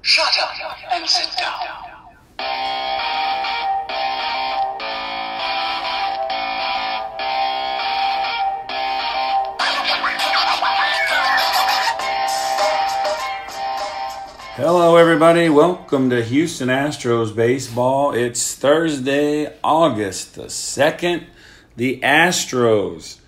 Shut up and sit down. Hello, everybody. Welcome to Houston Astros baseball. It's Thursday, August the 2nd. The Astros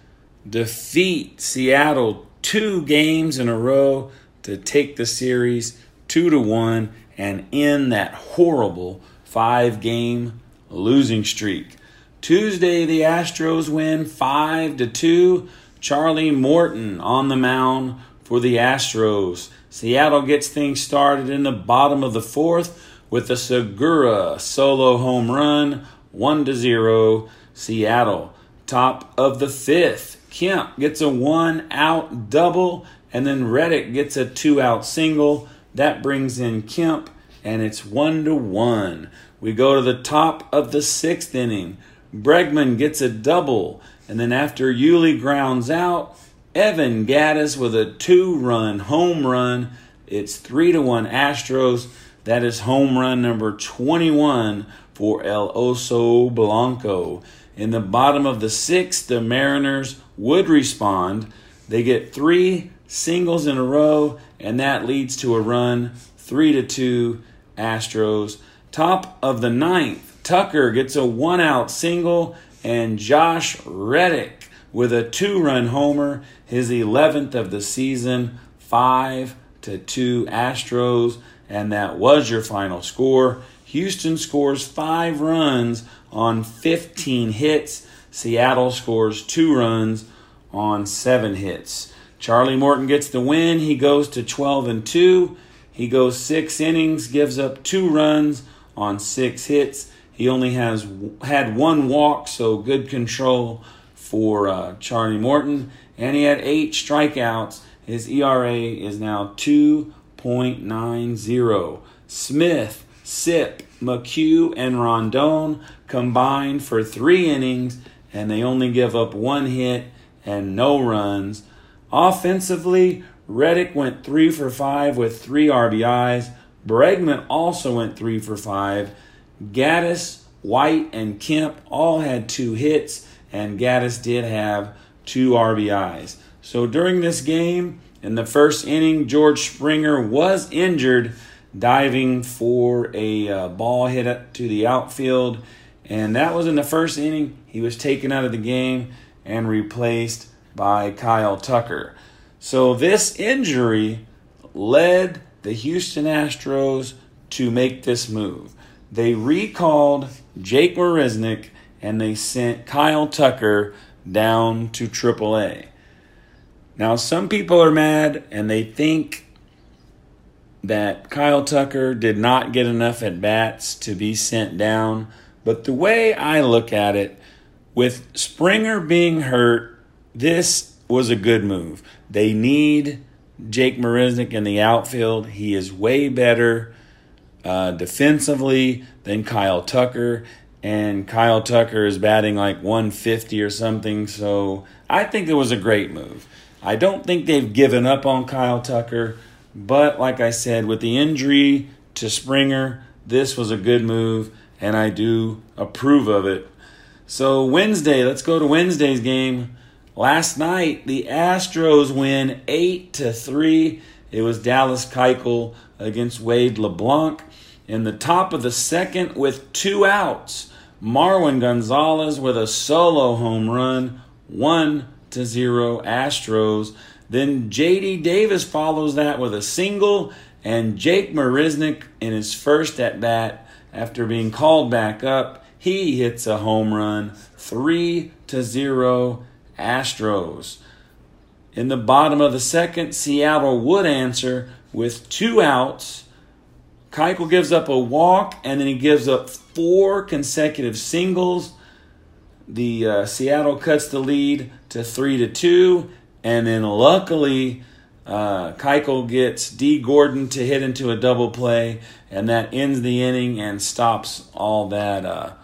defeat Seattle two games in a row to take the series two to one and end that horrible five game losing streak. Tuesday, the Astros win five to two. Charlie Morton on the mound for the Astros. Seattle gets things started in the bottom of the fourth with a Segura solo home run, 1 to 0 Seattle. Top of the fifth, Kemp gets a one out double, and then Reddick gets a two out single. That brings in Kemp, and it's 1 to 1. We go to the top of the sixth inning. Bregman gets a double, and then after Yuli grounds out, Evan Gattis with a two run home run. It's 3 to 1 Astros. That is home run number 21 for El Oso Blanco. In the bottom of the sixth, the Mariners would respond. They get three singles in a row, and that leads to a run 3 to 2 Astros. Top of the ninth, Tucker gets a one out single, and Josh Reddick with a two run homer, his 11th of the season, 5 to 2 Astros, and that was your final score. Houston scores 5 runs on 15 hits. Seattle scores 2 runs on 7 hits. Charlie Morton gets the win. He goes to 12 and 2. He goes 6 innings, gives up 2 runs on 6 hits. He only has had one walk, so good control for uh, Charlie Morton, and he had eight strikeouts. His ERA is now 2.90. Smith, Sipp, McHugh, and Rondon combined for three innings, and they only give up one hit and no runs. Offensively, Reddick went three for five with three RBIs. Bregman also went three for five. Gattis, White, and Kemp all had two hits and Gattis did have two RBIs. So during this game, in the first inning, George Springer was injured diving for a uh, ball hit up to the outfield, and that was in the first inning. He was taken out of the game and replaced by Kyle Tucker. So this injury led the Houston Astros to make this move. They recalled Jake Marisnick and they sent Kyle Tucker down to AAA. Now, some people are mad and they think that Kyle Tucker did not get enough at bats to be sent down. But the way I look at it, with Springer being hurt, this was a good move. They need Jake Marisnick in the outfield. He is way better uh, defensively than Kyle Tucker and Kyle Tucker is batting like 150 or something. So I think it was a great move. I don't think they've given up on Kyle Tucker, but like I said, with the injury to Springer, this was a good move, and I do approve of it. So Wednesday, let's go to Wednesday's game. Last night, the Astros win eight to three. It was Dallas Keuchel against Wade LeBlanc in the top of the second with two outs. Marwin Gonzalez with a solo home run, 1 to 0 Astros. Then JD Davis follows that with a single, and Jake Marisnick in his first at bat after being called back up, he hits a home run, 3 to 0 Astros. In the bottom of the second, Seattle would answer with two outs Keuchel gives up a walk, and then he gives up four consecutive singles. The uh, Seattle cuts the lead to three to two, and then luckily, uh, Keuchel gets Dee Gordon to hit into a double play, and that ends the inning and stops all that uh,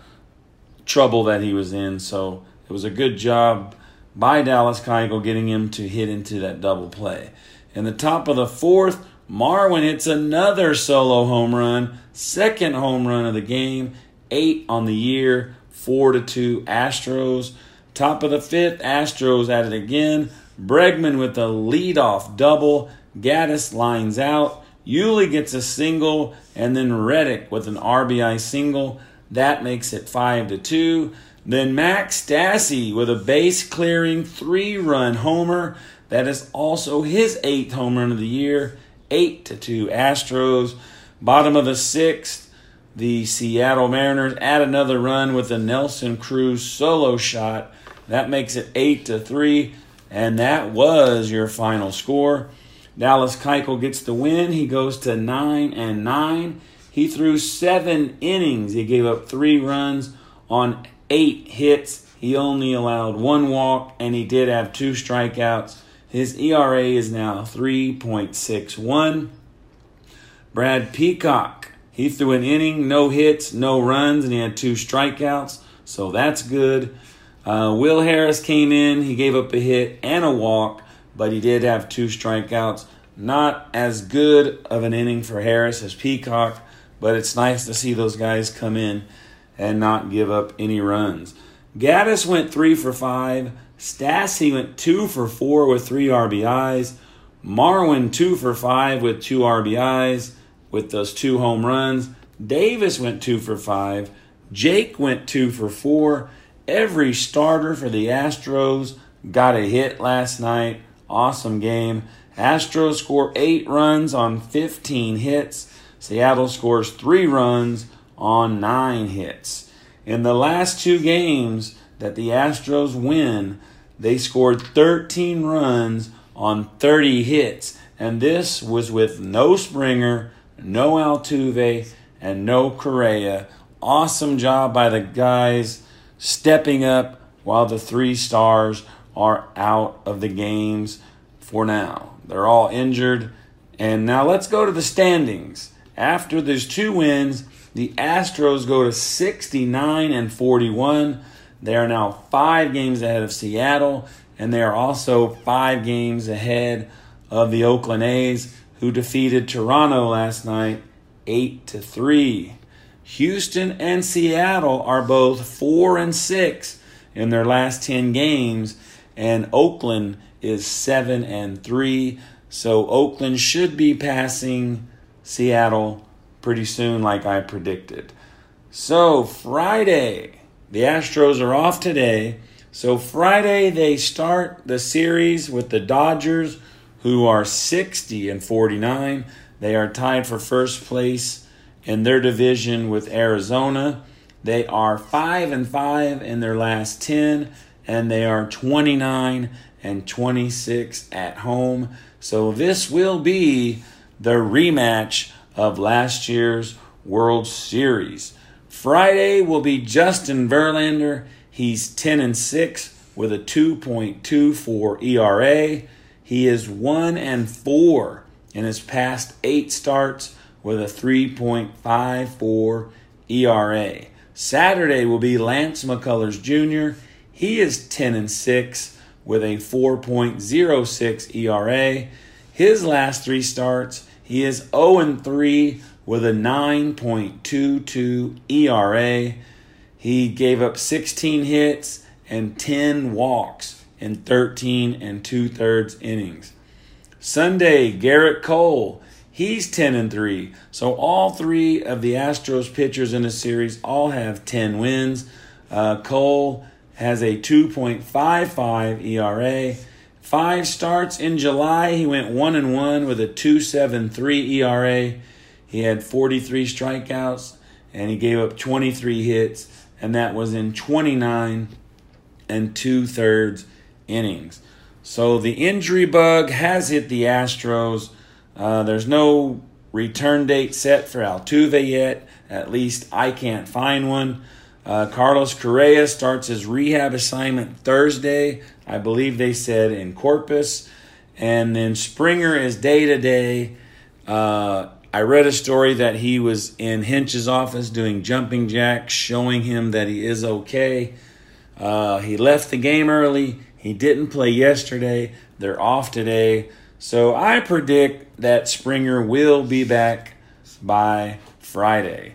trouble that he was in. So it was a good job by Dallas Keuchel getting him to hit into that double play. In the top of the fourth, Marwin hits another solo home run, second home run of the game, eight on the year, four to two Astros. Top of the fifth, Astros at it again. Bregman with a leadoff double. Gattis lines out. Yuli gets a single, and then Reddick with an RBI single. That makes it five to two. Then Max Stassi with a base clearing three run homer. That is also his eighth home run of the year. Eight to two Astros. Bottom of the sixth, the Seattle Mariners add another run with a Nelson Cruz solo shot. That makes it eight to three, and that was your final score. Dallas Keuchel gets the win. He goes to nine and nine. He threw seven innings. He gave up three runs on eight hits. He only allowed one walk, and he did have two strikeouts. His ERA is now 3.61. Brad Peacock, he threw an inning, no hits, no runs, and he had two strikeouts, so that's good. Uh, Will Harris came in, he gave up a hit and a walk, but he did have two strikeouts. Not as good of an inning for Harris as Peacock, but it's nice to see those guys come in and not give up any runs. Gattis went three for five. Stassi went two for four with three RBIs. Marwin two for five with two RBIs with those two home runs. Davis went two for five. Jake went two for four. Every starter for the Astros got a hit last night. Awesome game. Astros score eight runs on 15 hits. Seattle scores three runs on nine hits. In the last two games that the Astros win, they scored 13 runs on 30 hits. And this was with no Springer, no Altuve, and no Correa. Awesome job by the guys stepping up while the three stars are out of the games for now. They're all injured. And now let's go to the standings. After those two wins, the Astros go to 69 and 41. They are now five games ahead of Seattle, and they are also five games ahead of the Oakland A's, who defeated Toronto last night 8 to 3. Houston and Seattle are both 4 and 6 in their last 10 games, and Oakland is 7 and 3. So Oakland should be passing Seattle pretty soon, like I predicted. So, Friday, the Astros are off today. So, Friday, they start the series with the Dodgers, who are 60 and 49. They are tied for first place in their division with Arizona. They are 5 and 5 in their last 10, and they are 29 and 26 at home. So, this will be the rematch of last year's World Series. Friday will be Justin Verlander. He's 10 and 6 with a 2.24 ERA. He is 1 and 4 in his past 8 starts with a 3.54 ERA. Saturday will be Lance McCullers Jr. He is 10 and 6 with a 4.06 ERA. His last 3 starts he is 0 3 with a 9.22 ERA. He gave up 16 hits and 10 walks in 13 and two thirds innings. Sunday, Gerrit Cole. He's 10 and 3. So all three of the Astros pitchers in the series all have 10 wins. Uh, Cole has a 2.55 ERA. Five starts in July. He went one and one with a 2.73 ERA. He had 43 strikeouts and he gave up 23 hits, and that was in 29 and two thirds innings. So the injury bug has hit the Astros. Uh, there's no return date set for Altuve yet. At least I can't find one. Uh, Carlos Correa starts his rehab assignment Thursday. I believe they said in Corpus. And then Springer is day to day. I read a story that he was in Hinch's office doing jumping jacks, showing him that he is okay. Uh, he left the game early. He didn't play yesterday. They're off today. So I predict that Springer will be back by Friday.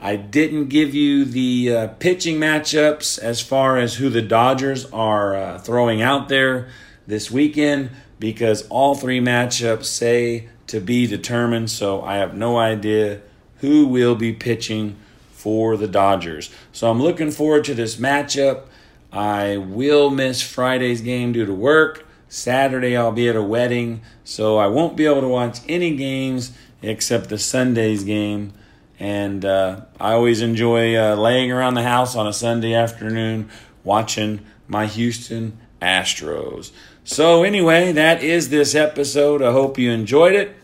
I didn't give you the uh, pitching matchups as far as who the Dodgers are uh, throwing out there this weekend because all three matchups say to be determined. So I have no idea who will be pitching for the Dodgers. So I'm looking forward to this matchup. I will miss Friday's game due to work. Saturday I'll be at a wedding, so I won't be able to watch any games except the Sunday's game. And uh, I always enjoy uh, laying around the house on a Sunday afternoon watching my Houston Astros. So, anyway, that is this episode. I hope you enjoyed it.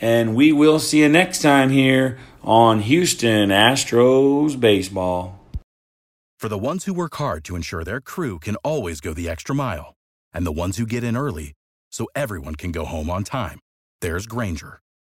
And we will see you next time here on Houston Astros Baseball. For the ones who work hard to ensure their crew can always go the extra mile, and the ones who get in early so everyone can go home on time, there's Grainger,